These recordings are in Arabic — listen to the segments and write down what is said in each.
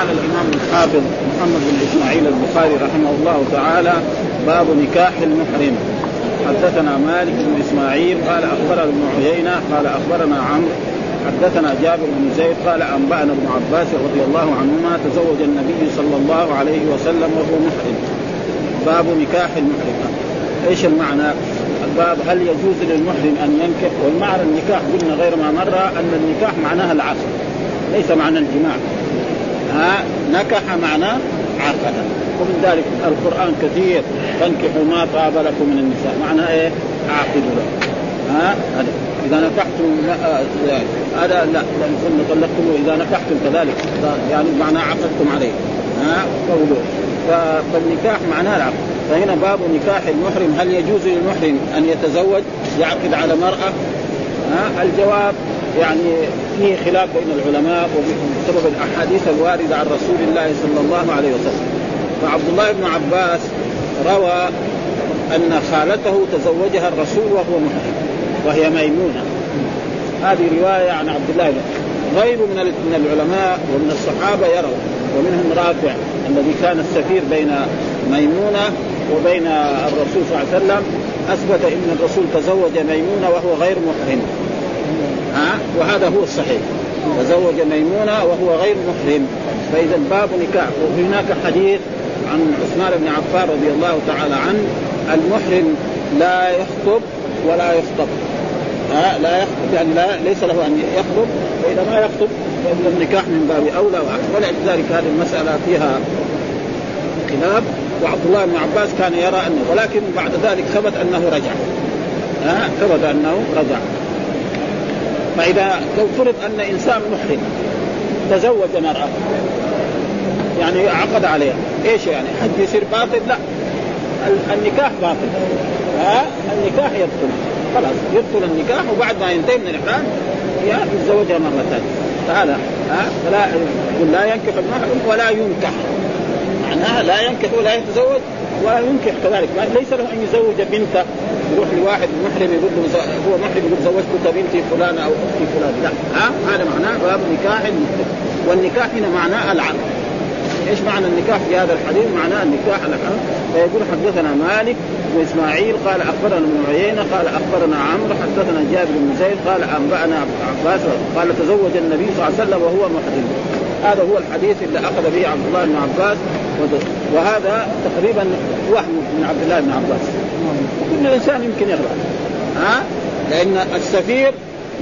قال الإمام الحافظ محمد بن إسماعيل البخاري رحمه الله تعالى باب نكاح المحرم. حدثنا مالك بن إسماعيل قال أخبرنا ابن عيينة قال أخبرنا عمرو. حدثنا جابر بن زيد قال أنبأنا ابن عباس رضي الله عنهما تزوج النبي صلى الله عليه وسلم وهو محرم. باب نكاح المحرم. إيش المعنى؟ الباب هل يجوز للمحرم أن ينكح؟ والمعنى النكاح قلنا غير ما مر أن النكاح معناها العقد ليس معنى الجماع. ها نكح معناه عقد ومن ذلك القرآن كثير. فانكحوا ما طاب لكم من النساء. معنى إيه؟ عاقدوا له. ها؟ هذا. إذا نكحتم هذا لا. لأن طلقتم اذا نكحتم كذلك. يعني معناه عقدتم عليه. ها؟ قوله. فالنكاح معناه العقد. فهنا باب نكاح المحرم. هل يجوز للمحرم أن يتزوج؟ يعقد على مرأة؟ ها؟ الجواب يعني فيه خلاف بين العلماء وبسبب الأحاديث الواردة عن رسول الله صلى الله عليه وسلم. فعبد الله بن عباس روى أن خالته تزوجها الرسول وهو محرم وهي ميمونة. هذه رواية عن عبد الله بن غيره من من العلماء ومن الصحابة يروا ومنهم رافع الذي كان السفير بين ميمونة وبين الرسول صلى الله عليه وسلم أثبت إن الرسول تزوج ميمونة وهو غير محرم. ها؟ وهذا هو الصحيح. تزوج ميمونة وهو غير محرم. فإذا باب نكاح. وهناك حديث عن عثمان بن عفان رضي الله تعالى عنه المحرم لا يخطب ولا يخطب. ها؟ لا يخطب يعني لا ليس له أن يخطب وإذا ما يخطب فإن النكاح من باب أولى وأحسن. ولذلك هذه المسألة فيها خلاف. وعبد الله بن عباس كان يرى أنه ولكن بعد ذلك ثبت أنه رجع. ها؟ ثبت أنه رجع. فاذا لو فرض أن إنسان محرم تزوج مرأة يعني عقد عليها إيش يعني؟ حد يصير باطل؟ لا. النكاح باطل. ها؟ النكاح يبطل. خلاص يبطل النكاح وبعد ما ينتهي من الاحرام يتزوجها مرة ثانية. فهذا ها؟ فلا لا ينكح المحرم ولا ينكح. معناها لا ينكح ولا يتزوج ولا ينكح كذلك. ليس له أن يزوج بنته يروح لواحد محرم يقول له هو محرم يقول زوجتك بنتي فلانه أو أختي فلان. لا ها؟ هذا معناه باب نكاح والنكاح هنا معناه العقد إيش معنى النكاح في هذا الحديث؟ معناه النكاح العقد فيقول حدثنا مالك واسماعيل قال أخبرنا ابن عيينة قال أخبرنا عمرو حدثنا جابر بن زيد قال أنبأنا عباس قال تزوج النبي صلى الله عليه وسلم وهو محرم. هذا هو الحديث اللي أخذ به عبد الله بن عباس وهذا تقريبا وهم من عبد الله بن عباس. كل إنسان يمكن يغلط ها؟ لأن السفير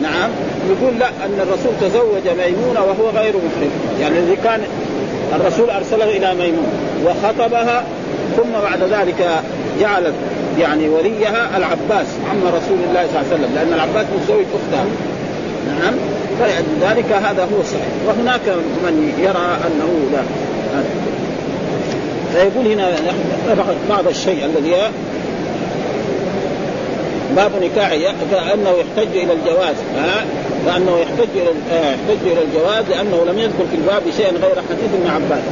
نعم يقول لا أن الرسول تزوج ميمونة وهو غير محرم يعني الذي كان الرسول أرسله إلى ميمونة وخطبها ثم بعد ذلك جعلت يعني وليها العباس عم رسول الله صلى الله عليه وسلم لأن العباس متزوج أختها. نعم؟ فلذلك هذا هو الصحيح. وهناك من يرى أنه لا. فيقول هنا بعض الشيء الذي باب نكاح كأنه يحتج إلى الجواز ها؟ كأنه يحتج إلى يحتج إلى الجواز لأنه لم يذكر في الباب شيئا غير حديث ابن عباس.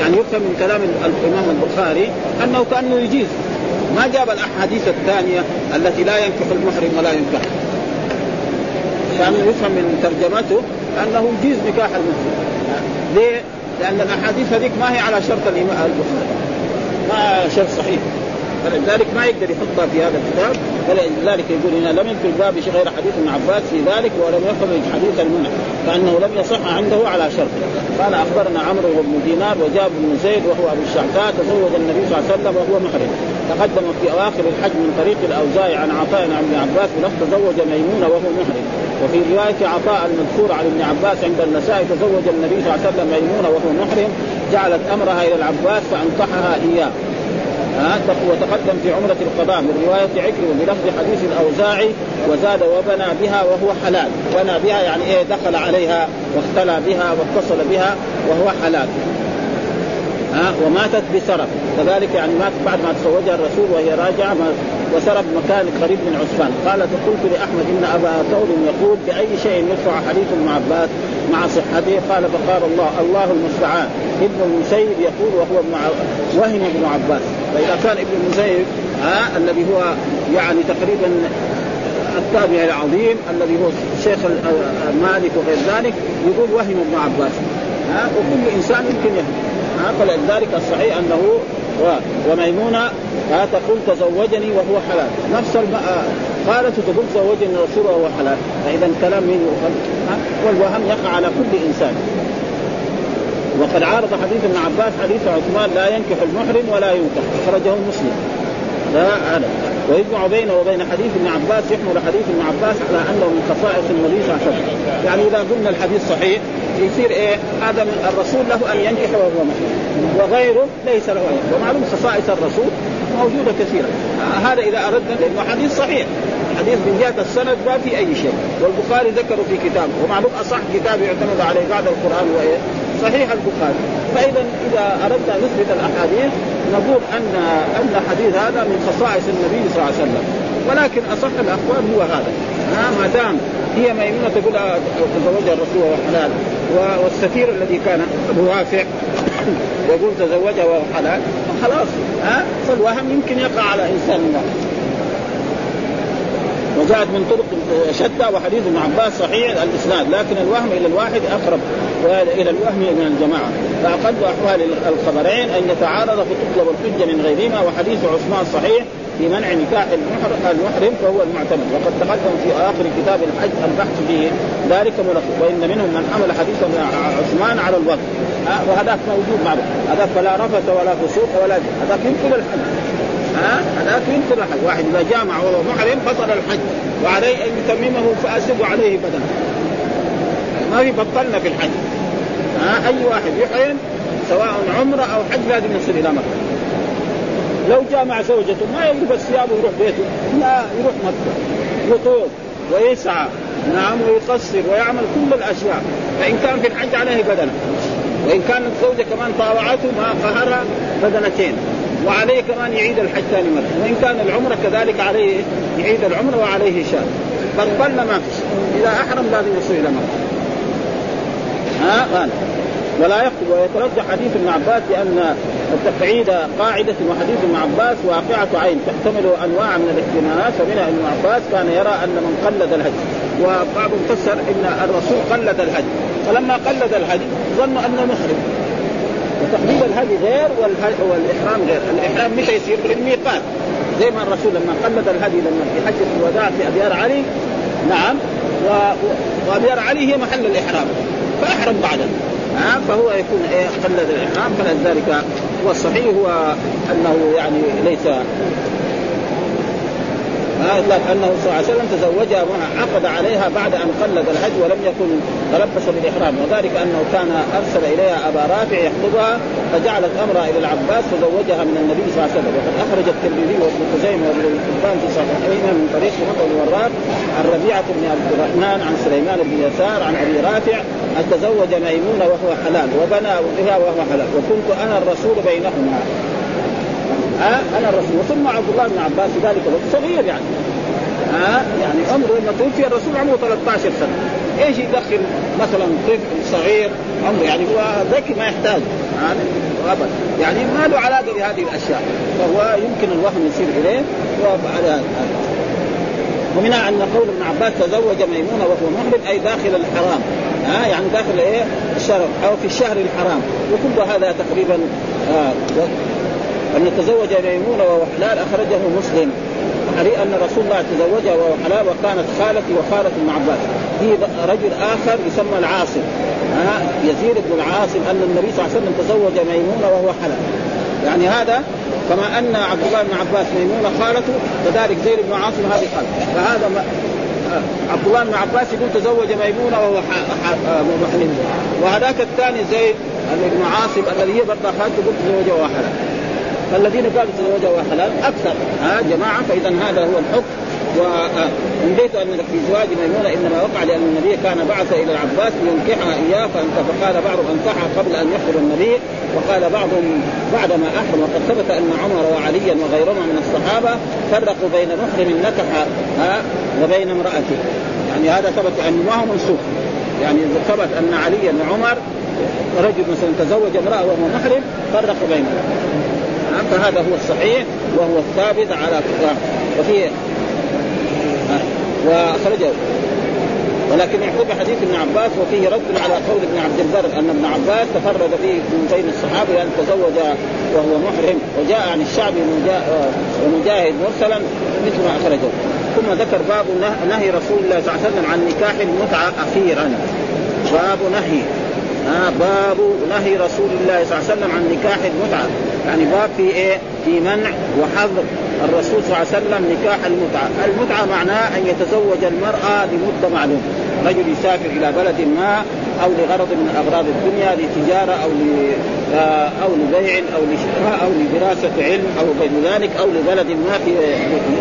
يعني يفهم من كلام الإمام البخاري أنه كأنه يجيز. ما جاب الأحاديث الثانية التي لا ينكح المحرم ولا ينكح. كانه يفهم من ترجمته أنه يجيز نكاح المحرم. ليه؟ لأن الأحاديث هذيك ما هي على شرط الإمام البخاري. ما شرط صحيح. فلذلك ما يقدر يحطها في هذا الكتاب. فلذلك يقول هنا لم يذكر شيء غير حديث ابن عباس في ذلك ولم يخرج حديث المنع كانه لم يصح عنده على شرط. قال أخبرنا عمرو بن دينار وجاب بن زيد وهو أبو الشعثاء تزوج النبي صلى الله عليه وسلم وهو محرم. تقدم في اواخر الحج من طريق الأوزاعي عن عطاء عن ابن عباس بلفظ تزوج ميمونة وهو محرم. وفي رواية عطاء المذكور عن ابن عباس عند النساء تزوج النبي صلى الله عليه وسلم ميمونة وهو محرم جعلت أمرها إلى العباس فانطحها إياه. ها وتقدم في عمرة القضاء من رواية عكرمة بلفظ حديث الأوزاعي وزاد وبنى بها وهو حلال. بنى بها يعني إيه دخل عليها واختلى بها واتصل بها وهو حلال. ها وماتت بسرف كذلك يعني مات بعد ما تزوجها الرسول وهي راجعة وسرب مكان قريب من عثمان. قالت قلت لأحمد إن أبا ثور يقول بأي شيء يدفع حديث ابن عباس مع صحته؟ قال فقال الله الله المستعان ابن المسيب يقول وهو ابن وهم ابن عباس. فإذا كان ابن المسيب ها الذي هو يعني تقريبا التابع العظيم الذي هو شيخ مالك وغير ذلك يقول وهم ابن عباس. ها وكل إنسان يمكن يهدي ها فلذلك الصحيح أنه. وميمونة ها تقول تزوجني وهو حلال. نفس الم... قالت تقول تزوجني الرسول وهو حلال. فإذا كلام من والوهم يقع على كل إنسان. وقد عارض حديث ابن عباس حديث عثمان لا ينكح المحرم ولا ينكح. أخرجه مسلم. لا هذا ويجمع بينه وبين حديث ابن عباس يحمل حديث ابن عباس على أنه من خصائص النبي صلى الله عليه وسلم. يعني إذا قلنا الحديث صحيح يصير إيه؟ هذا الرسول له أن ينكح وهو محرم. وغيره ليس له أن ومعلوم خصائص الرسول موجودة كثيرا هذا إذا أردنا لأنه حديث صحيح. حديث من جهة السند ما في أي شيء. والبخاري ذكره في كتابه. ومعلوم أصح كتاب يعتمد عليه بعد القرآن وإيه؟ صحيح البخاري. فإذا إذا أردنا نثبت الأحاديث نقول ان أن الحديث هذا من خصائص النبي صلى الله عليه وسلم. ولكن أصح الأقوال هو هذا. ما دام هي ميمونة تقول تزوجها الرسول وهو حلال والسفير الذي كان ابو رافع يقول تزوجها وهو حلال. خلاص. ها فالوهم يمكن يقع على إنسان واحد وجاءت من طرق شتى وحديث ابن عباس صحيح الإسناد لكن الوهم إلى الواحد أقرب. والى الوهم من الجماعة. فأقل أحوال الخبرين أن يتعارض فتطلب الحجه من غيرهما وحديث عثمان صحيح في منع نكاح المحرم فهو المعتمد. وقد تقدم في آخر كتاب الحج البحث في ذلك ملخص. وإن منهم من حمل حديث عثمان على الوقت. وهذاك موجود معه. هذاك فلا رفث ولا فسوق ولا هذاك يمكن الحج. ها هذاك ينكر الحج. واحد إذا جامع وهو محرم بطل الحج. وعليه أن يتممه فاسد وعليه بدن ما في بطلنا في الحج. ها أي واحد يحرم سواء عمرة أو حج لازم يصل إلى مكة. لو جامع زوجته ما يلبس ثيابه ويروح بيته. لا يروح مكة. يطوف ويسعى. نعم ويقصر ويعمل كل الأشياء. فإن كان في الحج عليه بدنة. وإن كانت زوجة كمان طاوعته ما قهر بدنتين. وعليه كمان يعيد الحج ثاني مرة. وإن كان العمرة كذلك عليه يعيد العمرة وعليه شاة بطلنا ما فيش إذا أحرم لازم يصل إلى مكة. ها؟ قال. ولا يخطب ويترجح حديث ابن عباس لأن التقعيد قاعدة وحديث ابن عباس واقعة عين. تحتمل أنواع من الاحتمالات فمنها ابن عباس كان يرى أن من قلد الهدي. وبعضهم فسر إن الرسول قلد الهدي. فلما قلد الهدي ظنوا أنه محرم. وتقليد الهدي غير والإحرام غير، الإحرام متى يصير؟ في الميقات زي ما الرسول لما قلد الهدي لما في حجة الوداع في أبيار علي نعم. وأبيار علي هي محل الإحرام. فأحرم بعدها ها فهو يكون إيه قلد الإحرام. فلذلك هو الصحيح هو أنه يعني ليس أنه صلى الله عليه وسلم تزوجها عقد عليها بعد أن قلد الحج ولم يكن تلبس بالإحرام. وذلك أنه كان أرسل إليها أبا رافع يخطبها فجعلت أمرها إلى العباس فزوجها من النبي صلى الله عليه وسلم. وقد أخرج الترمذي وابن خزيمة وابن حبان في صحيحهما من طريق محمد بن وراق عن ربيعه بن عبد الرحمن عن سليمان بن يسار عن أبي رافع أن تزوج ميمونة وهو حلال وبنى بها وهو حلال. وكنت أنا الرسول بينهما. ها؟ أنا الرسول. ثم عبد الله بن عباس في ذلك الوقت صغير يعني. ها؟ يعني عمره لما توفي الرسول عمره 13 سنة. إيش يدخل مثلا طفل صغير؟ عمره يعني هو ذكي ما يحتاج. ابدا. يعني ما له علاقة بهذه الأشياء. فهو يمكن الوهم يصير إليه. وعلى ومنها أن قول ابن عباس تزوج ميمونة وهو محرم أي داخل الحرام. ها يعني داخل إيه؟ الشهر أو في الشهر الحرام. وكل هذا تقريبا آه أن تزوج ميمونة وهو حلال أخرجه مسلم. علي أن رسول الله تزوجها وهو حلال وكانت خالتي وخالة ابن عباس. في رجل آخر يسمى العاصم. ها يزيد بن العاصم أن النبي صلى الله عليه وسلم تزوج ميمونة وهو حلال. يعني هذا كما أن عبد الله بن عباس ميمونة خالته كذلك زيد بن عاصم هذه خالته. فهذا ما عبد الله بن عباس يقول تزوج ميمونة وهو محرم. وهذاك الثاني زيد بن عاصم الذي هي برضه خالته يقول تزوجه وهو حلال فالذين قالوا تزوجها حلال أكثر. ها جماعة فإذا هذا هو الحكم. وانبيت أن في زواج ميمونة إنما وقع لأن النبي كان بعث إلى العباس لينكحها اياه فانت فقال بعضهم انكحها قبل أن يحضر النبي وقال بعضهم بعدما احرم وقد ثبت أن عمر وعليا وغيرهما من الصحابة فرقوا بين محرم نكح وبين امرأته. يعني هذا ثبت انه ما هو منسوخ. يعني ثبت أن عليا وعمر رجل مثلا تزوج امرأة وهو محرم فرقوا بينهم. فهذا هو الصحيح وهو الثابت على وفي واخرجه ولكن يحب حديث ابن عباس وفيه رد على قول ابن عبد البر أن ابن عباس تفرد فيه من بين الصحابة لأن تزوج وهو محرم. وجاء عن الشعبي ومجاهد مرسلا مثل ما أخرجه. ثم ذكر باب نهي رسول الله صلى الله عليه وسلم عن نكاح المتعة أخيرا. باب نهي. آه باب نهي رسول الله صلى الله عليه وسلم عن نكاح المتعة. يعني باب في إيه؟ في منع وحظر. الرسول صلى الله عليه وسلم نكاح المتعة، المتعة معناه أن يتزوج المرأة لمده معلومة، رجل يسافر إلى بلد ما أو لغرض من أغراض الدنيا لتجارة أو آه، أو لبيع أو لشراء أو لدراسة علم أو غير ذلك أو لبلد ما في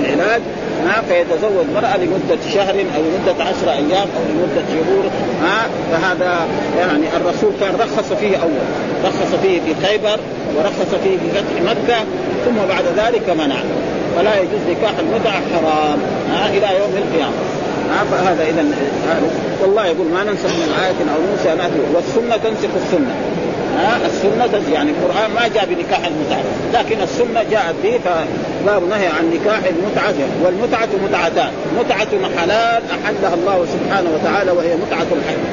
العلاج ها فيتزوج مرأة لمدة شهر أو لمدة عشر أيام أو لمدة شهور ها فهذا يعني الرسول كان رخص فيه أول. رخص فيه في خيبر ورخص فيه في فتح مكة ثم بعد ذلك منع. فلا يجوز نكاح المتعة حرام ها إلى يوم القيامة. فهذا إذا والله يقول ما ننسخ من آية أو ننسى نأتي. والسنة تنسخ السنة. ها السنة يعني القرآن ما جاء بنكاح المتعة لكن السنة جاءت به فباب نهي عن نكاح المتعة والمتعة متعتان متعة حلال أحلها الله سبحانه وتعالى وهي متعة الحج.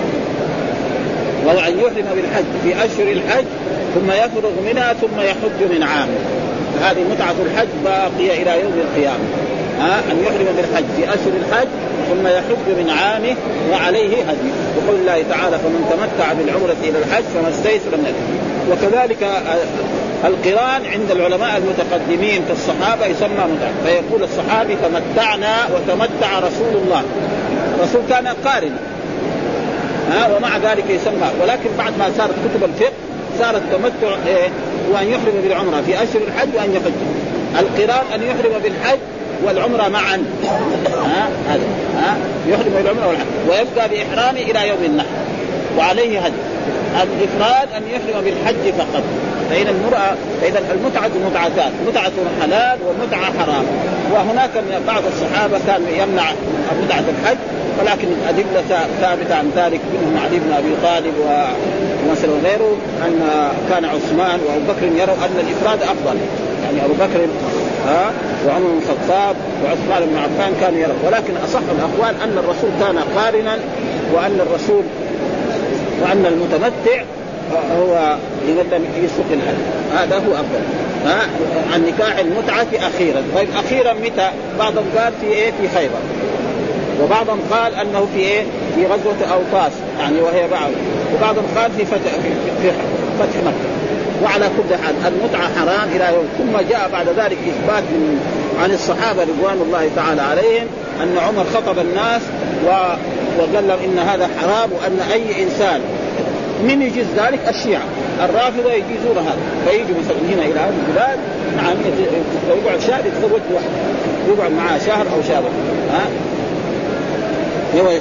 وهو أن يحرم بالحج في أشهر الحج ثم يفرغ منها ثم يحج من عام هذه متعة الحج باقية إلى يوم القيامة. ها؟ أن يحرم بالحج في أشهر الحج ثم يحج من عامه وعليه هدي وقول الله تعالى فمن تمتع بالعمرة إلى الحج فما استيسر من وكذلك القران عند العلماء المتقدمين كالصحابة يسمى متع فيقول الصحابي تمتعنا وتمتع رسول الله. الرسول كان قارنا. ها؟ ومع ذلك يسمى. ولكن بعد ما صارت كتب الفقه صار التمتع إيه؟ وأن يحرم بالعمرة. في أشهر الحج وان يحج. القران أن يحرم بالحج والعمرة معا. ها؟ هذا. ها؟ يحرم بالعمرة والحج. ويبقى بإحرامه إلى يوم النحر. وعليه هدي. الإفراد أن يحرم بالحج فقط. فإذا المرأة فإذا المتعة متعتان. متعة حلال ومتعة حرام. وهناك بعض الصحابة كان يمنع متعة الحج ولكن الأدلة ثابتة عن ذلك منهم علي بن أبي طالب ومثلا غيره أن كان عثمان وأبو بكر يروا أن الإفراد أفضل. يعني أبو بكر ها وعمر بن الخطاب وعثمان بن عفان كانوا يروا. ولكن أصح الأقوال أن الرسول كان قارنا وأن الرسول وأن المتمتع هو لمن يسوق الحج. هذا هو أفضل. ها؟ عن نكاح المتعة أخيرا. طيب أخيرا متى؟ بعضهم قال في إيه؟ في خيبر. وبعضهم قال أنه في إيه؟ في غزوة اوطاس يعني وهي بعض وبعضهم قال في فتح في فتح مكة. وعلى كل حال المتعة حرام إلى يوم. ثم جاء بعد ذلك إثبات من عن الصحابة رضوان الله تعالى عليهم أن عمر خطب الناس و وقال لهم إن هذا حرام وأن أي إنسان من يجيز ذلك الشيعة. الرافضة يجيزون هذا. فيجوا مثلا هنا إلى هذه البلاد نعم يقعد شهر يتزوج واحد يقعد معاه شهر أو شهر ها؟ هو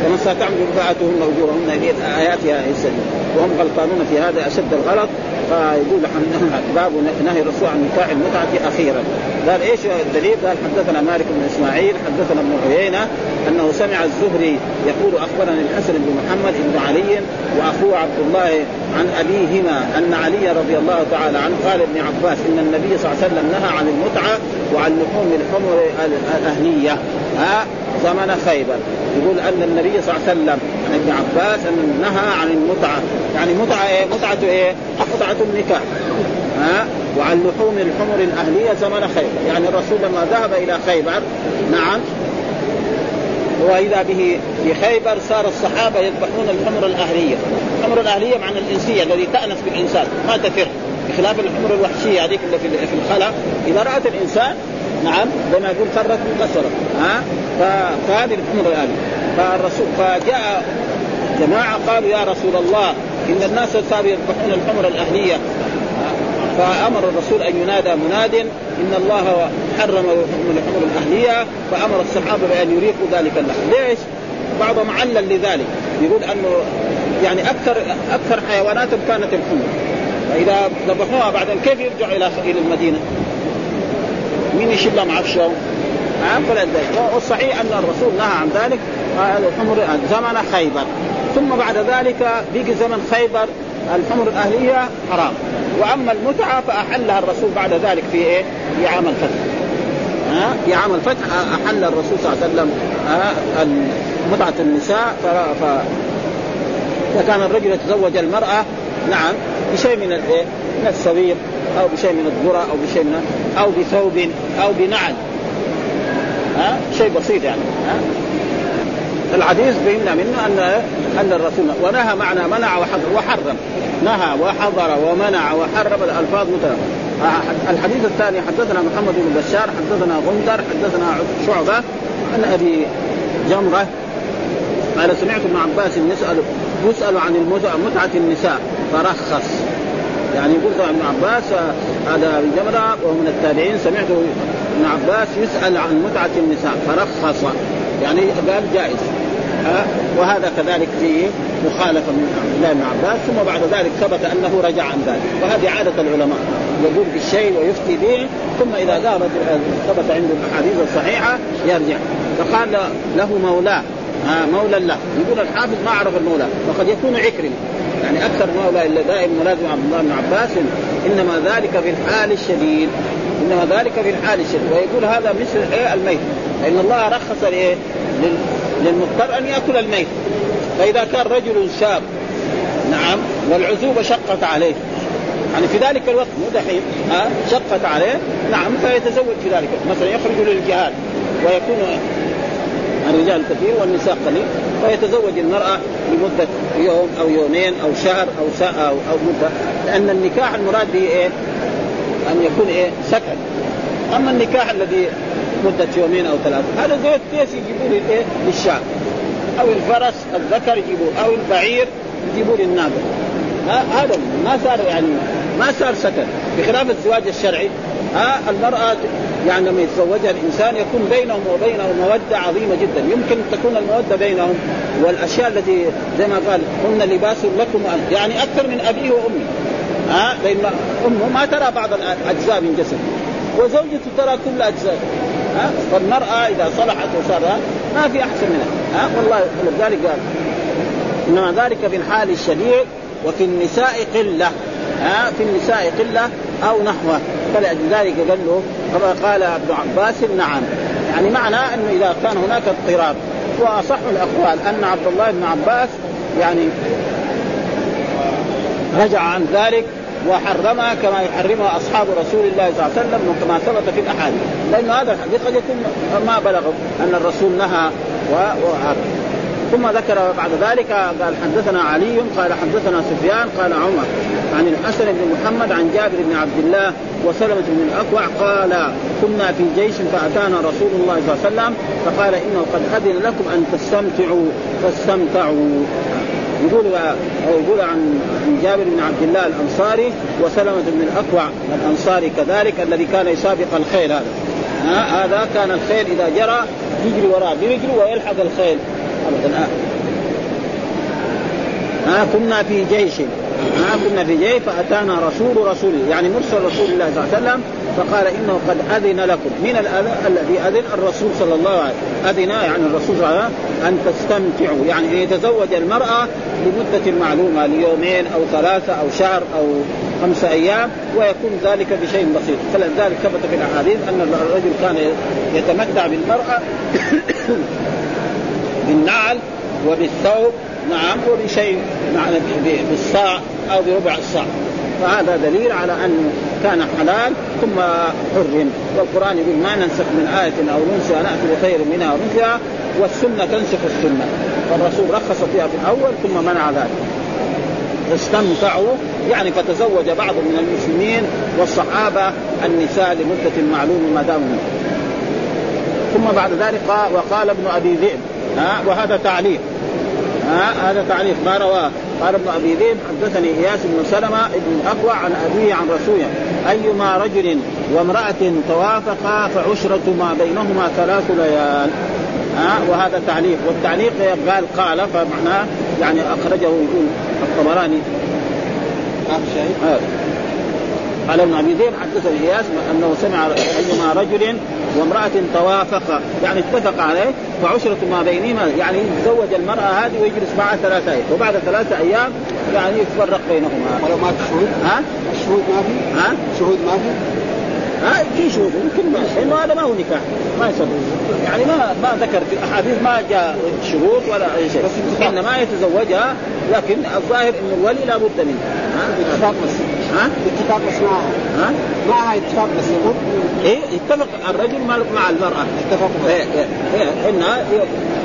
فمن ستعمل بضاعتهن أجورهن. اياتها يسلم وهم غلطانون في هذا أشد الغلط. فيقول باب نهي الرسول عن نكاح المتعة أخيرا. قال إيش الدليل؟ قال حدثنا مالك بن إسماعيل حدثنا ابن عيينة أنه سمع الزهري يقول أخبرني الحسن بن محمد بن علي وأخوه عبد الله عن أبيهما أن علي رضي الله تعالى عنه قال ابن عباس إن النبي صلى الله عليه وسلم نهى عن المتعة وعن لحوم الحمر الأهلية. ها؟ زمن خيبر. يقول أن النبي صلى الله عليه وسلم عن ابن عباس أن نهى عن المتعة. يعني متعة إيه؟ متعة إيه؟ متعه النكاح. ها؟ وعن لحوم الحمر الأهلية زمن خيبر. يعني الرسول لما ذهب إلى خيبر نعم وإذا به في خيبر صار الصحابة يذبحون الحمر الأهلية، الحمر الأهلية معنى الإنسية الذي تأنس بالإنسان. ما تفر. بخلاف الحمر الوحشية هذيك اللي في الخلا. إذا رأت الإنسان نعم زي ما يقول فرت وكسرت ها؟ فهذه الحمر الآن فالرسول فجاء جماعة قالوا يا رسول الله إن الناس صاروا يذبحون الحمر الأهلية فأمر الرسول أن ينادى مناد إن الله حرم الحمر الأهلية فأمر الصحابة بأن يريقوا ذلك اللحم ليش؟ بعضهم علل لذلك يقول أنه يعني أكثر أكثر حيواناتهم كانت الحمر فإذا ذبحوها بعدين كيف يرجعوا إلى إلى المدينة؟ مين يشيل لهم عفشهم؟ والصحيح أن الرسول نهى عن ذلك الحمر زمن خيبر. ثم بعد ذلك بقي زمن خيبر الحمر الأهلية حرام. وأما المتعة فأحلها الرسول بعد ذلك في إيه؟ في عام الفتح. ها في عام الفتح أحل الرسول صلى الله عليه وسلم متعة النساء. ف... فكان الرجل يتزوج المرأة نعم بشيء من الايه؟ من السوير أو بشيء من الذرة أو بشيء من أو بثوب أو بنعل. ها؟ شيء بسيط يعني ها؟ الحديث فهمنا منه أن أن الرسول ونهى معنى منع وحضر وحرم. نهى وحضر ومنع وحرم الألفاظ متنوعه الحديث الثاني حدثنا محمد بن بشار حدثنا غندر حدثنا شعبة عن أبي جمرة قال سمعت ابن عباس يسال يسأل عن متعة النساء. فرخص. يعني يقول ابن عباس هذا أبي جمرة وهو من التابعين سمعت ابن عباس يسأل عن متعة النساء فرخص. يعني قال جائز. وهذا كذلك فيه مخالفة من عبد الله بن عباس ثم بعد ذلك ثبت أنه رجع عن ذلك. وهذه عادة العلماء. يقول بالشيء ويفتي به ثم إذا ذهبت ثبت عنده الأحاديث الصحيحة يرجع. فقال له مولاه. آه مولى له يقول الحافظ ما عرف المولى. وقد يكون عكرم يعني أكثر مولى إلا دائم ملازم عبد الله بن عباس إنما ذلك في الحال الشديد. إنما ذلك في الحال الشديد ويقول هذا مثل إيه؟ الميت. فان الله رخص لايه للمضطر أن يأكل الميت. فإذا كان رجل شاب نعم والعزوبة شقت عليه. يعني في ذلك الوقت مو دحين ها؟ شقت عليه نعم فيتزوج في ذلك مثلا يخرج للجهاد ويكون الرجال كثير والنساء قليل فيتزوج المرأة لمدة يوم أو يومين أو شهر أو ساعة أو, أو مدة. لأن النكاح المراد به إيه؟ أن يكون إيه؟ سكن. أما النكاح الذي مدة يومين أو ثلاثة هذا زي التيس يجيبوه لإيه؟ للشعب أو الفرس الذكر يجيبوه أو البعير يجيبوه للناقة هذا ما صار يعني ما صار سكن. بخلاف الزواج الشرعي ها؟ المرأة يعني لما يتزوجها الإنسان يكون بينهم وبينه مودة عظيمة جدا. يمكن تكون المودة بينهم والأشياء التي زي ما قال هن لباس لكم يعني أكثر من أبيه وأمه. ها؟ لأن أمه ما ترى بعض الأجزاء من جسده وزوجته ترى كل أجزاء. ها؟ فالمرأة إذا صلحت وصار ما في أحسن منها. ها؟ والله ولذلك قال إنما ذلك في الحال الشديد وفي النساء قلة. ها؟ في النساء قلة أو نحوه. فلأجل ذلك قال له كما قال ابن عباس نعم. يعني معنى أنه إذا كان هناك اضطراب. وأصح الأقوال أن عبد الله بن عباس يعني رجع عن ذلك وحرمها كما يحرمها أصحاب رسول الله صلى الله عليه وسلم وكما ثبت في الأحاديث. لأن هذا الحديث قد يكون ما بلغ أن الرسول نهى وهذا. ثم ذكر بعد ذلك قال حدثنا علي قال حدثنا سفيان قال عمر عن الحسن بن محمد عن جابر بن عبد الله وسلمة بن الأكوع قال كنا في جيش فأتانا رسول الله صلى الله عليه وسلم فقال إنه قد أذن لكم أن تستمتعوا فاستمتعوا. يقول يقول عن جابر بن عبد الله الأنصاري وسلمة بن الأكوع الأنصاري كذلك الذي كان يسابق الخيل هذا. ها؟ هذا كان الخيل إذا جرى يجري وراه برجله ويلحق الخيل. ها كنا في جيش. ها كنا في جيش فأتانا رسول رسول يعني مرسل رسول الله صلى الله عليه وسلم فقال إنه قد أذن لكم. من الذي أذن؟ الرسول صلى الله عليه وسلم. أذن يعني الرسول صلى الله عليه وسلم أن تستمتعوا يعني إن يتزوج المرأة لمدة معلومة ليومين أو ثلاثة أو شهر أو خمسة أيام ويكون ذلك بشيء بسيط. فلذلك ثبت في الأحاديث أن الرجل كان يتمتع بالمرأة بالنعل وبالثوب نعم. وبشيء معنى بالصاع أو بربع الصاع. فهذا دليل على انه كان حلال ثم حرم. والقرآن يقول ما ننسخ من آية أو ننسى نأتي بخير منها ومثلها والسنة تنسخ السنة. فالرسول رخص فيها في الأول ثم منع ذلك. استمتعوا يعني فتزوج بعض من المسلمين والصحابة النساء لمدة معلومة ما داموا ثم بعد ذلك وقال ابن أبي ذئب. وهذا تعليق. ها؟ هذا تعليق. ما رواه قال ابن أبي ذئب حدثني إياس بن سلمة بن الاقوى عن أبيه عن رسوله. أيما رجل وامرأة توافقا فعشرة ما بينهما ثلاث ليال. ها؟ وهذا تعليق. والتعليق قال قال فمعناه يعني أخرجه يقول الطبراني قال ابن أبي ذئب حدثني إياس أنه سمع أيما رجل وامرأة توافقا يعني اتفق عليه فعشرة ما بينهما يعني يتزوج المرأة هذه ويجلس معها ثلاثة أيام وبعد ثلاثة أيام يعني يتفرق بينهما ولو ما في شهود؟ ها؟ الشهود ما في؟ ها؟ شهود ما في؟ ها في شروط يمكن ما لأنه هذا ما هو نكاح ما يصير يعني ما ما ذكر في الأحاديث ما جاء شروط ولا أي شيء إنما يتزوجها لكن الظاهر ان الولي لابد منه اتفاق بس ها؟ اتفاق بس معها ها؟ معها اتفاق بس يقول؟ إيه يتفق الرجل مع المرأة. اتفق. بس انها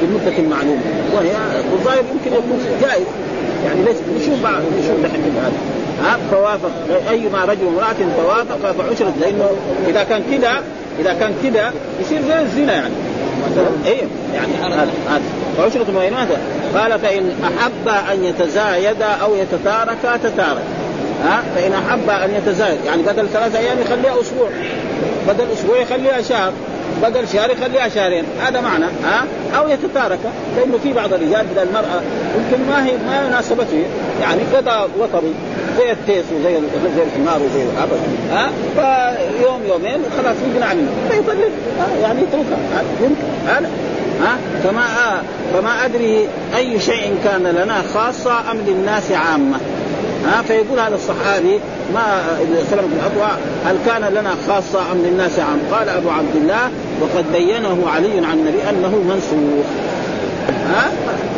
بمده معلومه وهي والظاهر يمكن يكون جائز. يعني ليس نشوف بعض نشوف دحين هذا. ها؟ فوافق ايما رجل وامراه توافق فعشرة لأنه إذا كان كذا إذا كان كذا يصير زي الزنا يعني. إيه يعني هذا هذا. فعشرة قال فإن أحب أن يتزايد أو يتتارك تتارك. ها؟ فإن أحب أن يتزايد. يعني بدل ثلاثة أيام يخليها أسبوع. بدل أسبوع يخليها شهر. بدل شهر يخليها شهرين. هذا معنى ها؟ أو يتتارك. لأنه في بعض الرجال بدل المرأة يمكن ما هي ما ناسبته يعني قضى وطري زي التيس وزي زي الحمار وزي ابدا ها؟ فيوم يومين خلاص يقنع عنه فيطلق. يعني يتركها. يمكن. هذا. ها؟ فما آه. فما أدري أي شيء كان لنا خاصة ام للناس عامة. ها فيقول هذا الصحابي ما سلمة بن الاطوع هل كان لنا خاصة أم للناس عام؟ قال أبو عبد الله وقد بينه علي عن النبي أنه منسوخ. ها؟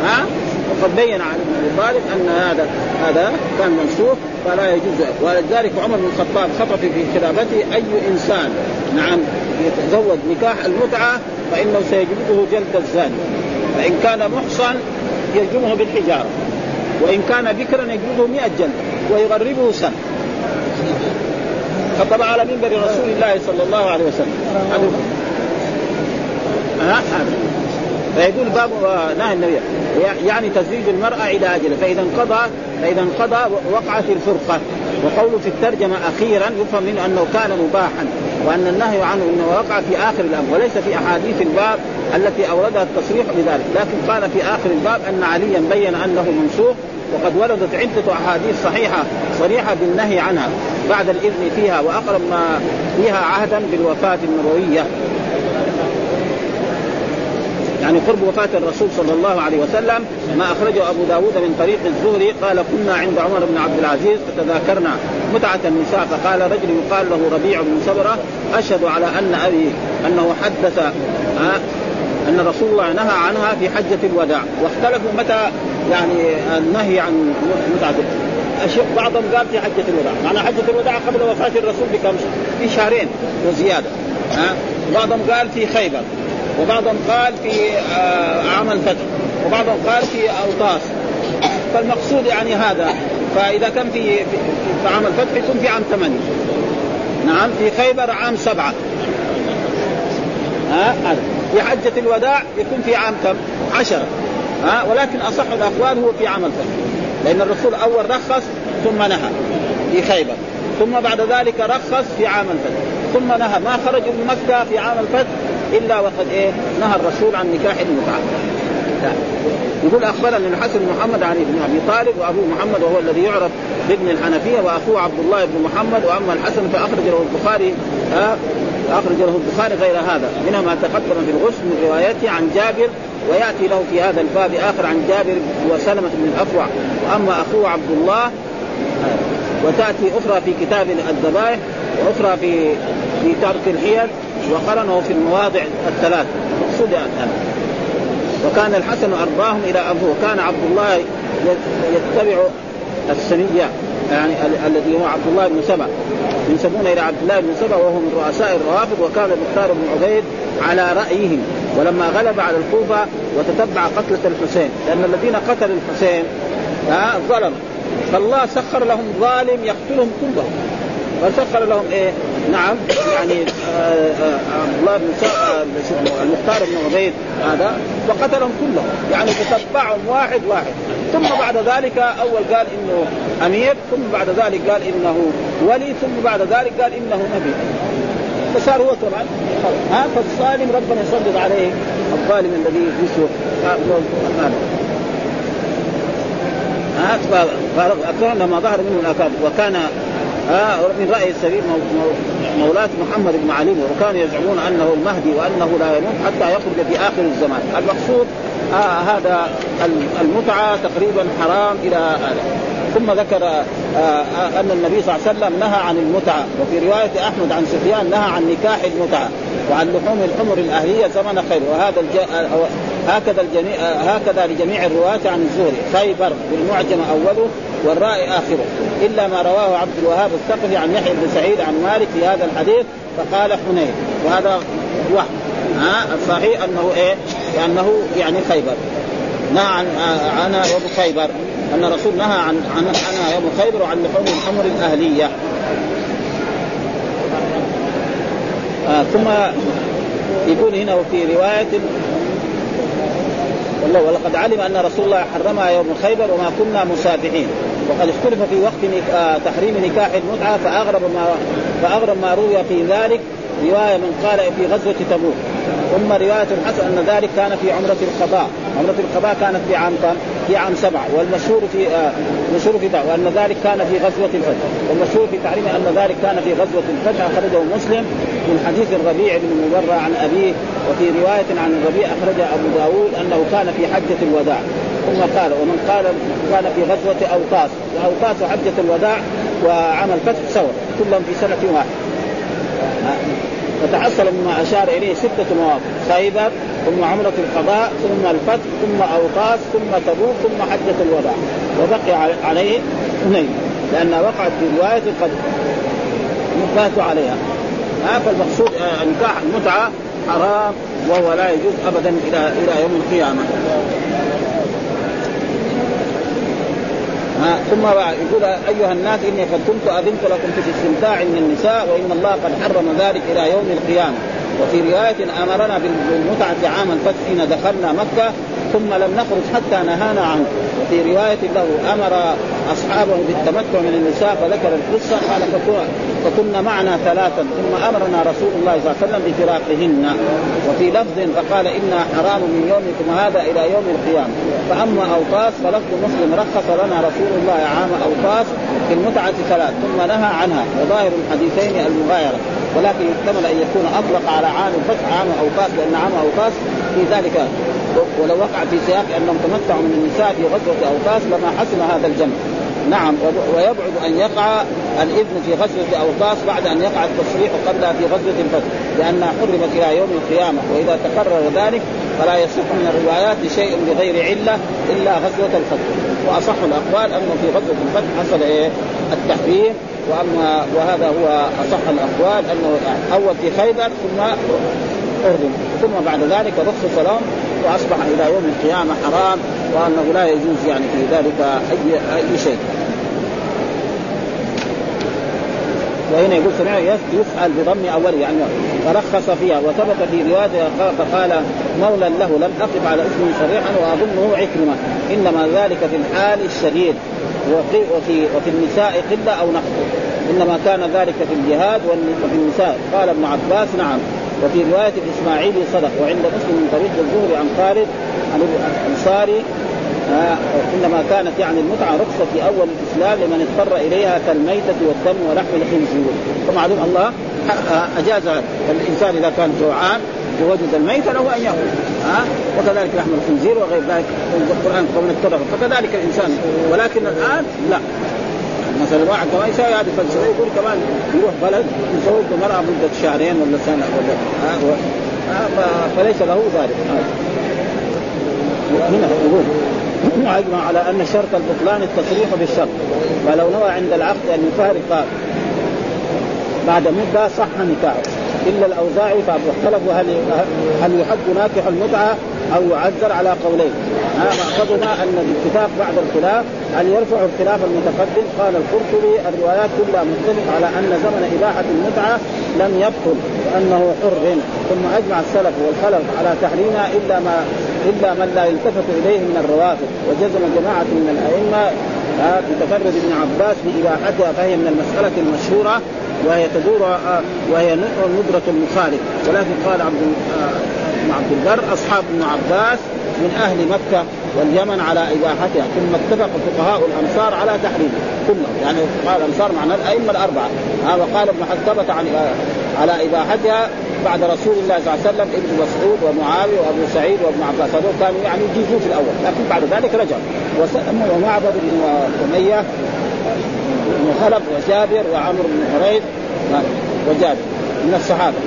ها؟ وقد بين علي بن أبي طالب أن هذا هذا كان منسوخ فلا يجوز. ولذلك عمر بن الخطاب خطب في خلافته أي إنسان نعم يتزوج نكاح المتعة فإنه سيجلده جلد الزاني. فإن كان محصن يرجمه بالحجارة. وإن كان بكرا يجلده 100 جلد ويغربه سنة. خطب على منبر رسول الله صلى الله عليه وسلم. ها فيقول باب نهي النبي. يعني تزويج المرأة إلى أجله. فإذا انقضى فإذا انقضى وقعت الفرقة. وقوله في الترجمة أخيرا يفهم منه أنه كان مباحا وأن النهي عنه أنه وقع في آخر الأمر وليس في أحاديث الباب التي أوردها التصريح بذلك لكن قال في آخر الباب أن عليا بين أنه منسوخ وقد وردت عدة أحاديث صحيحة صريحة بالنهي عنها بعد الإذن فيها وأقرب ما فيها عهدا بالوفاة النبوية. يعني قرب وفاة الرسول صلى الله عليه وسلم ما أخرجه أبو داود من طريق الزهري قال كنا عند عمر بن عبد العزيز فتذاكرنا متعة النساء فقال رجل يقال له ربيع بن سبرة أشهد على أن أبي أنه حدث أن رسول الله نهى عنها في حجة الوداع. واختلفوا متى يعني النهي عن متعة أشياء بعضهم قال في حجة الوداع. معنى حجة الوداع قبل وفاة الرسول بكم؟ في شهرين وزيادة ها بعضهم قال في خيبر. وبعضهم قال في آه، عام الفتح وبعضهم قال في أوطاس. فالمقصود يعني هذا فإذا كان في في, عام الفتح يكون في عام ثمانية. نعم في خيبر عام سبعة. ها في حجة الوداع يكون في عام كم؟ عشرة. ها ولكن أصح الأقوال هو في عام الفتح. لأن الرسول أول رخص ثم نهى في خيبر. ثم بعد ذلك رخص في عام الفتح. ثم نهى. ما خرج من مكة في عام الفتح إلا وقد إيه؟ نهى الرسول عن نكاح المتعة. يقول أخبرنا الحسن بن محمد عن ابن أبي طالب وابوه محمد وهو الذي يعرف بابن الحنفية واخوه عبد الله بن محمد وأما الحسن فاخرج له البخاري اخرج له البخاري غير هذا. منها ما تقدم في الغسل من روايته عن جابر ويأتي له في هذا الباب آخر عن جابر وسلمة بن الاكوع وأما اخوه عبد الله وتأتي أخرى في كتاب الذبائح وأخرى في في ترك الحيل وقرنه في المواضع الثلاث. مقصود هذا. وكان الحسن أرضاهم إلى أبوه. وكان عبد الله يتبع السنية يعني الذي هو عبد الله بن سبع ينسبون إلى عبد الله بن سبع وهو من رؤساء الروافض وكان المختار بن عبيد على رايهم ولما غلب على الكوفة وتتبع قتلة الحسين. لأن الذين قتلوا الحسين ها ظلموا. فالله سخر لهم ظالم يقتلهم كلهم. فسخر لهم إيه؟ نعم يعني آه، آه، عبد الله بن آه، المختار بن عبيد هذا وقتلهم كلهم. يعني تتبعهم واحد واحد. ثم بعد ذلك أول قال إنه أمير ثم بعد ذلك قال إنه ولي ثم بعد ذلك قال إنه نبي. فصار هو كمان ها؟ فالظالم ربنا يسلط عليه الظالم الذي يسوء. ها فأكثر لما ظهر منه الأكابر. وكان آه من رأي السبيل مولاة محمد بن علي وكانوا يزعمون أنه المهدي وأنه لا يموت حتى يخرج في آخر الزمان. المقصود آه هذا المتعة تقريبا حرام إلى هذا. ثم ذكر آه أن النبي صلى الله عليه وسلم نهى عن المتعة وفي رواية أحمد عن سفيان نهى عن نكاح المتعة وعن لحوم الحمر الأهلية زمن خير. وهذا الج... هكذا الجميع هكذا لجميع الرواة عن الزهري. خيبر بالمعجم أوله والراء آخره. إلا ما رواه عبد الوهاب الثقفي عن يحيى بن سعيد عن مالك في هذا الحديث فقال حنين. وهذا وهم. ها؟ الصحيح أنه إيه؟ لأنه يعني خيبر. نهى عن عن يوم خيبر. أن الرسول نهى عن عن عن يوم خيبر وعن لحوم الحمر الأهلية. آه ثم يقول هنا وفي رواية والله ولقد علم أن رسول الله حرمها يوم خيبر وما كنا مسافحين. وقد اختلف في وقت تحريم نكاح المتعة فأغرب ما فأغرب ما روي في ذلك رواية من قال في غزوة تبوك. ثم رواية الحسن أن ذلك كان في عمرة القضاء، عمرة القضاء كانت في عام كم؟ في عام سبعة. والمشهور في آه المشهور في وان ذلك كان في غزوة الفتح، والمشهور في تعليم أن ذلك كان في غزوة الفتح أخرجه مسلم من حديث الربيع بن مبرع عن أبيه وفي رواية عن الربيع أخرج أبو داود أنه كان في حجة الوداع. ثم قال ومن قال كان في غزوة اوطاس واوطاس وحجه الوداع وعام الفتح سوا كلهم في سنة واحدة. فتحصل مما أشار إليه ستة مواقف. خيبر ثم عمرة القضاء ثم الفتح ثم اوطاس ثم تبوك ثم حجه الوداع. وبقي عليه اثنين لانها وقعت في رواية قد فاتوا عليها. ها فالمقصود نكاح المتعة حرام وهو لا يجوز ابدا إلى إلى يوم القيامة. ثم يقول أيها الناس إني قد كنت أذنت لكم في الاستمتاع من النساء وإن الله قد حرم ذلك إلى يوم القيامة. وفي رواية أمرنا بالمتعة عام الفتح حين دخلنا مكة ثم لم نخرج حتى نهانا عنه. وفي رواية له أمر أصحابه بالتمتع من النساء فذكر القصة قال فكنا معنا ثلاثا ثم أمرنا رسول الله صلى الله عليه وسلم بفراقهن. وفي لفظ فقال أنا حرام من يومكم هذا إلى يوم القيامة. فأما أوطاس فلفظ مسلم رخص لنا رسول الله عام أوطاس في المتعة ثلاث ثم نهى عنها. وظاهر الحديثين المغايرة. ولكن يحتمل أن يكون أطلق على عام الفتح عام أوطاس لأن عام أوطاس في ذلك ولو وقع في سياق أنهم تمتعوا من النساء في غزوة أوطاس لما حسن هذا الجمع. نعم ويبعد أن يقع الإذن في غزوة أوطاس بعد أن يقع التصريح قبلها في غزوة الفتح لانها حرمت إلى يوم القيامة وإذا تكرر ذلك فلا يصح من الروايات شيء بغير علة إلا غزوة الفتح. وأصح الأقوال انه في غزوة الفتح حصل إيه؟ التحريم وأما وهذا هو أصح الأقوال أنه أول في خيبر ثم أردن ثم بعد ذلك رخص لهم وأصبح إلى يوم القيامة حرام وأنه لا يجوز يعني في ذلك اي أي شيء. وهنا يقول سمع يفعل بضم اوله يعني فرخص فيها وثبت في رواية فقال مولى له لم أقف على اسمه صريحا وأظنه عكرمة. إنما ذلك في الحال الشديد. وفي وفي, وفي النساء قلة أو نقص إنما كان ذلك في الجهاد وفي النساء. قال ابن عباس نعم. وفي رواية الإسماعيلي صدق وعند مسلم من طريق الزهري عن خالد عن الأنصاري آه إنما كانت يعني المتعة رخصة في أول الإسلام لمن اضطر إليها كالميتة والدم ولحم الخنزير ومعلوم الله أجاز الإنسان إذا كان جوعان ووجد الميت له أن يأكل. ها آه وكذلك لحم الخنزير وغير ذلك القرآن قوم اضطر فكذلك الإنسان. ولكن الآن لا. مثلا واحد كمان يسوي هذه الفلسفه يقول كمان يروح بلد يسوي المراه مدة شهرين ولا سنة ولا آه آه فليس له ذلك. هنا يقول واجمع على أن شرط البطلان التصريح بالشرط. ولو نوى عند العقد أن يفارق بعد مدة صح نكاحه. إلا الأوزاعي فاختلفوا هل هل يحد ناكح المتعة أو يعذر على قولين. مأخذنا ان الاتفاق بعد الخلاف هل يرفع الخلاف المتقدم. قال القرطبي الروايات كلها مختلف على أن زمن إباحة المتعة لم يبطل وأنه حر. ثم أجمع السلف والخلف على تحريمها إلا ما إلا من لا يلتفت إليه من الروافض. وجزم جماعة من الأئمة بتفرد ابن عباس بإباحتها فهي من المسألة المشهورة وهي تدور وهي ندرة المخالف. ولكن قال عبد ابن عبد البر أصحاب ابن عباس من أهل مكة واليمن على إباحتها ثم اتفق فقهاء الامصار على تحريمها كلهم يعني فقهاء الامصار معنى الأئمة الأربعة. هذا وقال ابن ثبت عن على إباحتها بعد رسول الله صلى الله عليه وسلم ابن مسعود ومعاوية وأبو سعيد وابن عباس. هذول كانوا يعني يجيزون في الأول لكن بعد ذلك رجع ومعبد بن أمية بن خلف وجابر وعمرو بن حريث وجابر من الصحابة.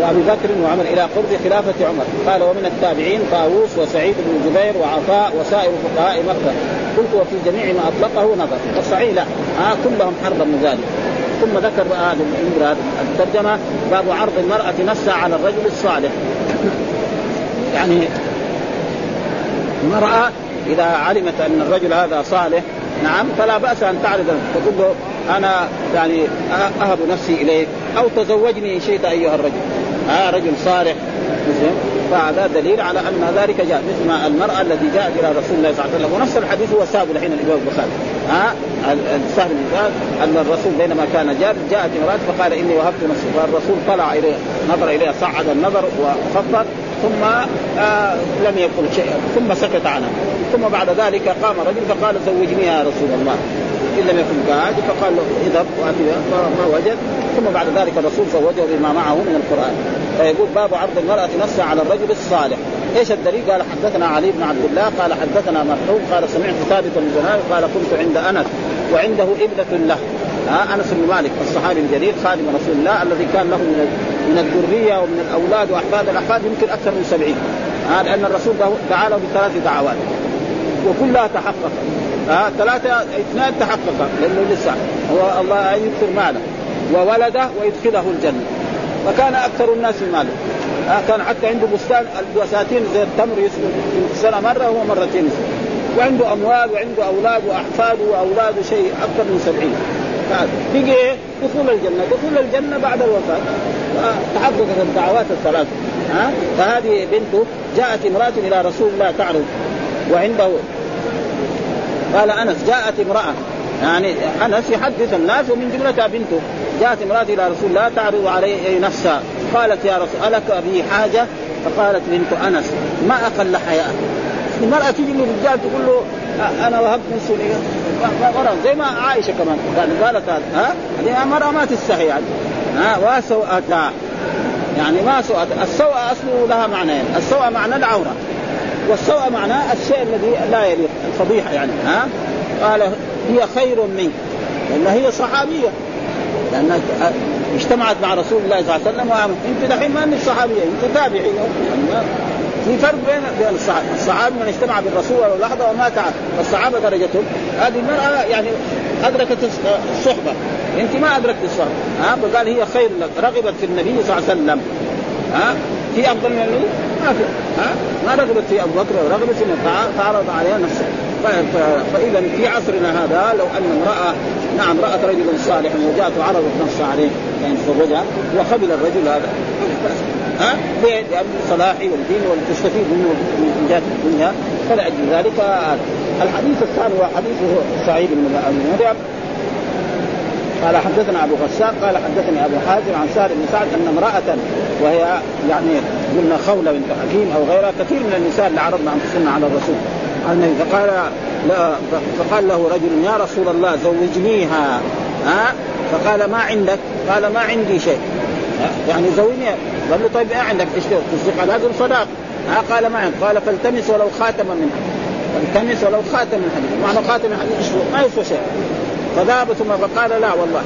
وابي بكر وعمر إلى قرب خلافة عمر. قال ومن التابعين طاووس وسعيد بن جبير وعطاء وسائر فقهاء مكة. قلت وفي جميع ما أطلقه نظر والصحيح لا. آه كلهم حربا من ذلك. ثم ذكر هذا الترجمة باب عرض المرأة نفسها على الرجل الصالح. يعني المرأة إذا علمت أن الرجل هذا صالح نعم فلا بأس أن تعرض. تقول له أنا يعني أهب نفسي إليك أو تزوجني إن شئت أيها الرجل. آه رجل صالح. فهذا دليل على أن ذلك جاء مثل ما المرأة التي جاءت إلى رسول الله صلى الله عليه وسلم. ونفس الحديث هو ساب الحين الامام البخاري. ها؟ السهل بن أن الرسول بينما كان جار جاءت امراه فقال إني وهبت نفسي. فالرسول طلع إليه نظر اليها صعد النظر وخفض ثم آه لم يقل شيئا ثم سكت عنها ثم بعد ذلك قام رجل فقال زوجني يا رسول الله. إن لم يكن قاعد فقال له اذهب ما وجد. ثم بعد ذلك الرسول زوجه بما معه من القرآن. فيقول باب عرض المرأة نفسها على الرجل الصالح. إيش الدليل؟ قال حدثنا علي بن عبد الله قال حدثنا مرحوم قال سمعت ثابت بن جنان قال كنت عند أنس وعنده ابنه له. ها أنس بن مالك الصحابي الجليل خادم رسول الله الذي كان له من من الذرية ومن الأولاد وأحفاد الأحفاد يمكن أكثر من سبعين. ها لأن الرسول دعا له بثلاث دعوات. وكلها تحققت ها ثلاثة اثنان تحقق لأنه لسه هو الله يكثر ماله وولده ويدخله الجنة. فكان أكثر الناس ماله. آه كان حتى عنده بستان البساتين زي التمر يسلم في السنة مرة وهو مرتين وعنده أموال وعنده أولاد وأحفاد وأولاد شيء أكثر من سبعين. بقي إيه؟ دخول الجنة، دخول الجنة بعد الوفاة. تحققت الدعوات الثلاث ها فهذه بنته جاءت امرأة إلى رسول الله تعرض. وعنده قال أنس جاءت امرأة يعني أنس يحدث الناس ومن جملتها بنته جاءت امرأة إلى رسول الله تعرض عليه نفسها قالت يا رسول ألك بي حاجة؟ فقالت بنت أنس ما أقل حياء المرأة تجي للرجال تقول له أنا وهبت نفسي زي ما عائشة كمان قالت هذا ها؟ هذه المرأة ما تستحي يعني ها؟ وسوءتها يعني ما سوءت السوء أصله لها معنيين السوء معنى العورة. والسوء معناه الشيء الذي لا يليق الفضيحة يعني ها؟ قال هي خير منك. لأن هي صحابية. لأن اجتمعت مع رسول الله صلى الله عليه وسلم وامنت أنت دحين ما انك صحابية أنت تابعي. في فرق بين بين الصحابه، الصحابي من اجتمع بالرسول ولو لحظة ومات عنه، الصحابة درجتهم. هذه المرأة يعني أدركت الصحبة، أنت ما أدركت الصحبة، ها؟ فقال هي خير لك، رغبت في النبي صلى الله عليه وسلم، ها؟ في أفضل من؟ ما في، ها ما رغبت في أبو بكر ورغبت في فعرض عليها نفسه، فإذا في عصرنا هذا لو أن امرأة نعم رأت رجلا صالحا وجاءت وعرضت نفسها عليه يعني تزوجها وقبل الرجل هذا ها ليه؟ لأن صلاحي والدين والتستفيد منه من جهه الدنيا فلاجل ذلك الحديث الثاني هو حديث سعيد بن مريم قال حدثنا أبو غسان قال حدثني أبو حازم عن سهل بن سعد أن امرأة وهي يعني قلنا خولة بنت حكيم أو غيرها كثير من النساء اللي عرضنا أنفسنا على الرسول. فقال لا فقال له رجل يا رسول الله زوجنيها. ها؟ فقال ما عندك؟ قال ما عندي شيء. يعني زوجني. قال له طيب إيه عندك؟ تصدق؟ على هذا الصداق. ها؟ قال ما عندك. قال فالتمس ولو خاتما من فالتمس ولو خاتم من حديد معنى خاتم من حديد ما يسوى شيء. فذهب ثم فقال لا والله.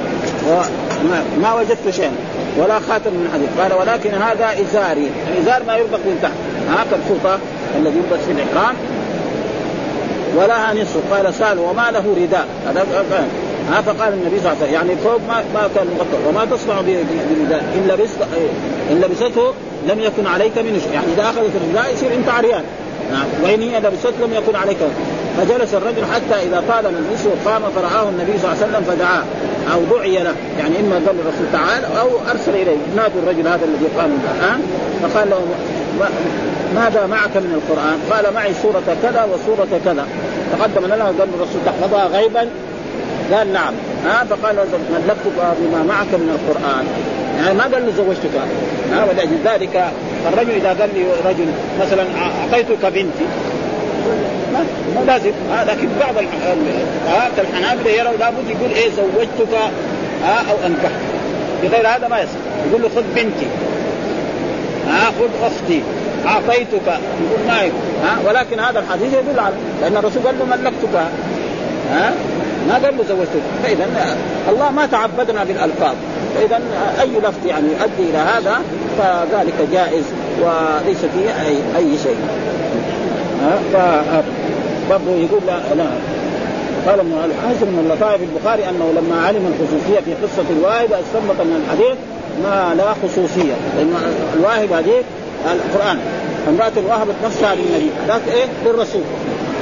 ما وجدت شيئا. ولا خاتم من حديد قال ولكن هذا إزاري. الازار ما يربط من تحت. هكذا الفوطه الذي يلبس في الإحرام. ولها نصف. قال سأل وما له رداء. هذا فقال النبي صلى الله عليه وسلم. يعني فوق ما ما كان مغطى وما تصنع برداء. إن لبست إن لبسته لم يكن عليك منه يعني إذا أخذت الرداء يصير أنت عريان. نعم. وان هي لبست لم يكن عليك. فجلس الرجل حتى إذا طال مجلسه قام فرآه النبي صلى الله عليه وسلم فدعاه أو دعي له. يعني إما قال الرسول تعال أو أرسل إليه. نادوا الرجل هذا الذي قام الان فقال له ماذا معك من القرآن؟ قال معي سورة كذا وسورة كذا. تقدم لنا وقال الرسول تحفظها غيبا قال نعم. ها فقال ملكتك بما معك من القرآن. يعني ما قال له زوجتك. ها ولأجل ذلك الرجل إذا قال لي رجل مثلا أعطيتك بنتي. ما, لازم. ها لكن بعض الحنابلة يروا لابد يقول إيه زوجتك ها أو أنكحت. بغير هذا ما يصح يقول له خذ بنتي. ها خذ أختي. أعطيتك. يقول ما يقول. ها ولكن هذا الحديث يدل على لأن الرسول قال له ملكتك. ها؟ ما قال له زوجتك فاذا الله ما تعبدنا بالألفاظ. فاذا أي لفظ يعني يؤدي إلى هذا فذلك جائز وليس فيه اي أي شيء. ف برضه يقول لا لا. قال ابن الحازم من لطائف البخاري أنه لما علم الخصوصية في قصة الواهب أستنبط من الحديث ما لا خصوصية. لأن الواهب هذه القرآن. امرأة وهبت نفسها للنبي. ذاك إيه؟ للرسول.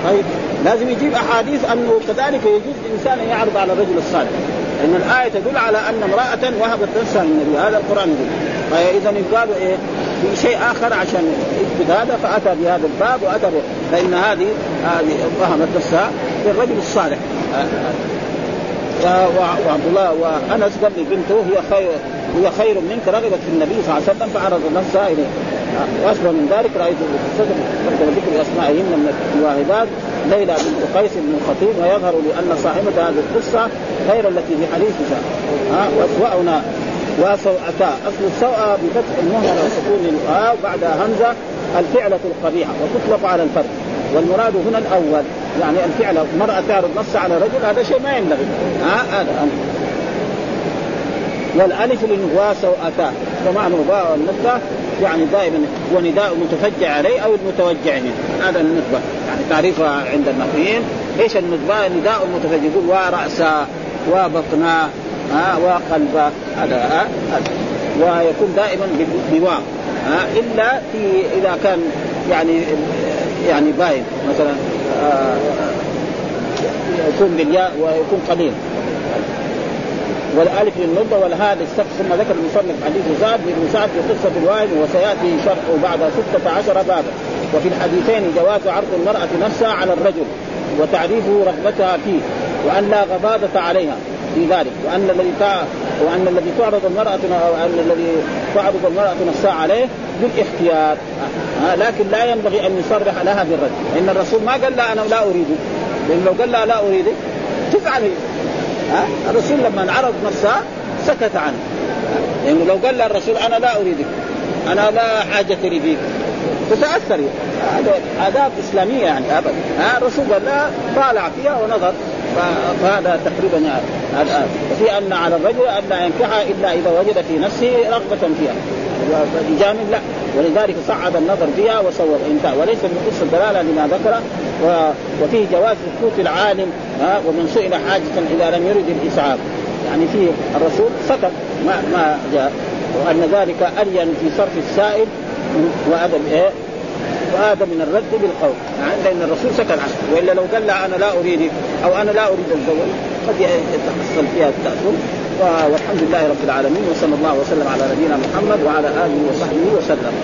طيب. لازم يجيب أحاديث أنه كذلك يجوز الإنسان أن يعرض على الرجل الصالح. لأن الآية تدل على أن امرأة وهبت نفسها للنبي. هذا القرآن يقول. فاذا يقال إيه؟ في شيء آخر عشان يثبت هذا فأتى بهذا الباب وأتى فإن هذه هذه وهبت نفسها للرجل الصالح. وعبد الله وأنس قال لبنته هي خير هي خير منك رغبت في النبي صلى الله عليه وسلم فعرض نفسها إليه. واشبه من ذلك رايت ذكر ذكر أسمائهن من الواهبات. ليلى بنت قيس بن الخطيب ويظهر لأن صاحبة هذه القصة غير التي في حديثها. ها واسواؤنا وسوءتا. أصل السوء بفتح المهمله وسكون الواو بعد همزة الفعلة القبيحة وتطلق على الفرد. والمراد هنا الأول. يعني الفعل المرأة تعرض نفسها على رجل هذا شيء ما ينبغي. ها هذا والألف للنواة سوءتا. ومعنى باء والنطقه يعني دائما هو نداء المتفجع عليه أو المتوجع منه. هذا النطبه يعني تعريفها عند النحويين إيش النطبه؟ نداء المتفجع يقول وراسا وبطنا ها وقلبا هذا ها ويكون دائما بواو ها إلا في إذا كان يعني يعني باين. مثلا آه يكون بالياء ويكون قليل. والالف للنضة والهاء للسقف ثم ذكر المصنف حديث زاد بن سعد في قصة الواحد وسيأتي شرحه بعد ستة عشر بابا. وفي الحديثين جواز عرض المرأة نفسها على الرجل وتعريفه رغبتها فيه وأن لا غضاضة عليها في ذلك وأن الذي وأن الذي تعرض المرأة أو أن الذي تعرض المرأة نفسها عليه بالاختيار آه لكن لا ينبغي أن يصرح لها بالرد. لأن الرسول ما قال لا أنا لا أريدك لأن لو قال لها لا أريدك تزعل ها؟ الرسول لما عرض نفسه سكت عنه. لأنه يعني لو قال له الرسول أنا لا أريدك أنا لا حاجة لي فيك. تتأثر. هذا آداب إسلامية يعني أبدا. ها؟ الرسول قال لا طالع فيها ونظر. فهذا تقريبا يعني وفي أن على الرجل أن لا ينكحها إلا إذا وجد في نفسه رغبة فيها. بجانب لا. ولذلك صعد النظر فيها وصور. انتهى وليس من قصة دلالة لما ذكر. وفيه جواز سكوت العالم ها ومن سئل حاجة إذا لم يرد الاسعاف يعني فيه الرسول سكت ما ما جاء. وأن ذلك أرين في صرف السائل وادب إيه؟ وهذا من الرد بالقول. يعني لأن الرسول سكت عنه. وإلا لو قال لا أنا لا اريدك أو أنا لا أريد الزواج قد يتحصل فيها التاثر والحمد لله رب العالمين وصلى الله وسلم على نبينا محمد وعلى آله وصحبه وسلم.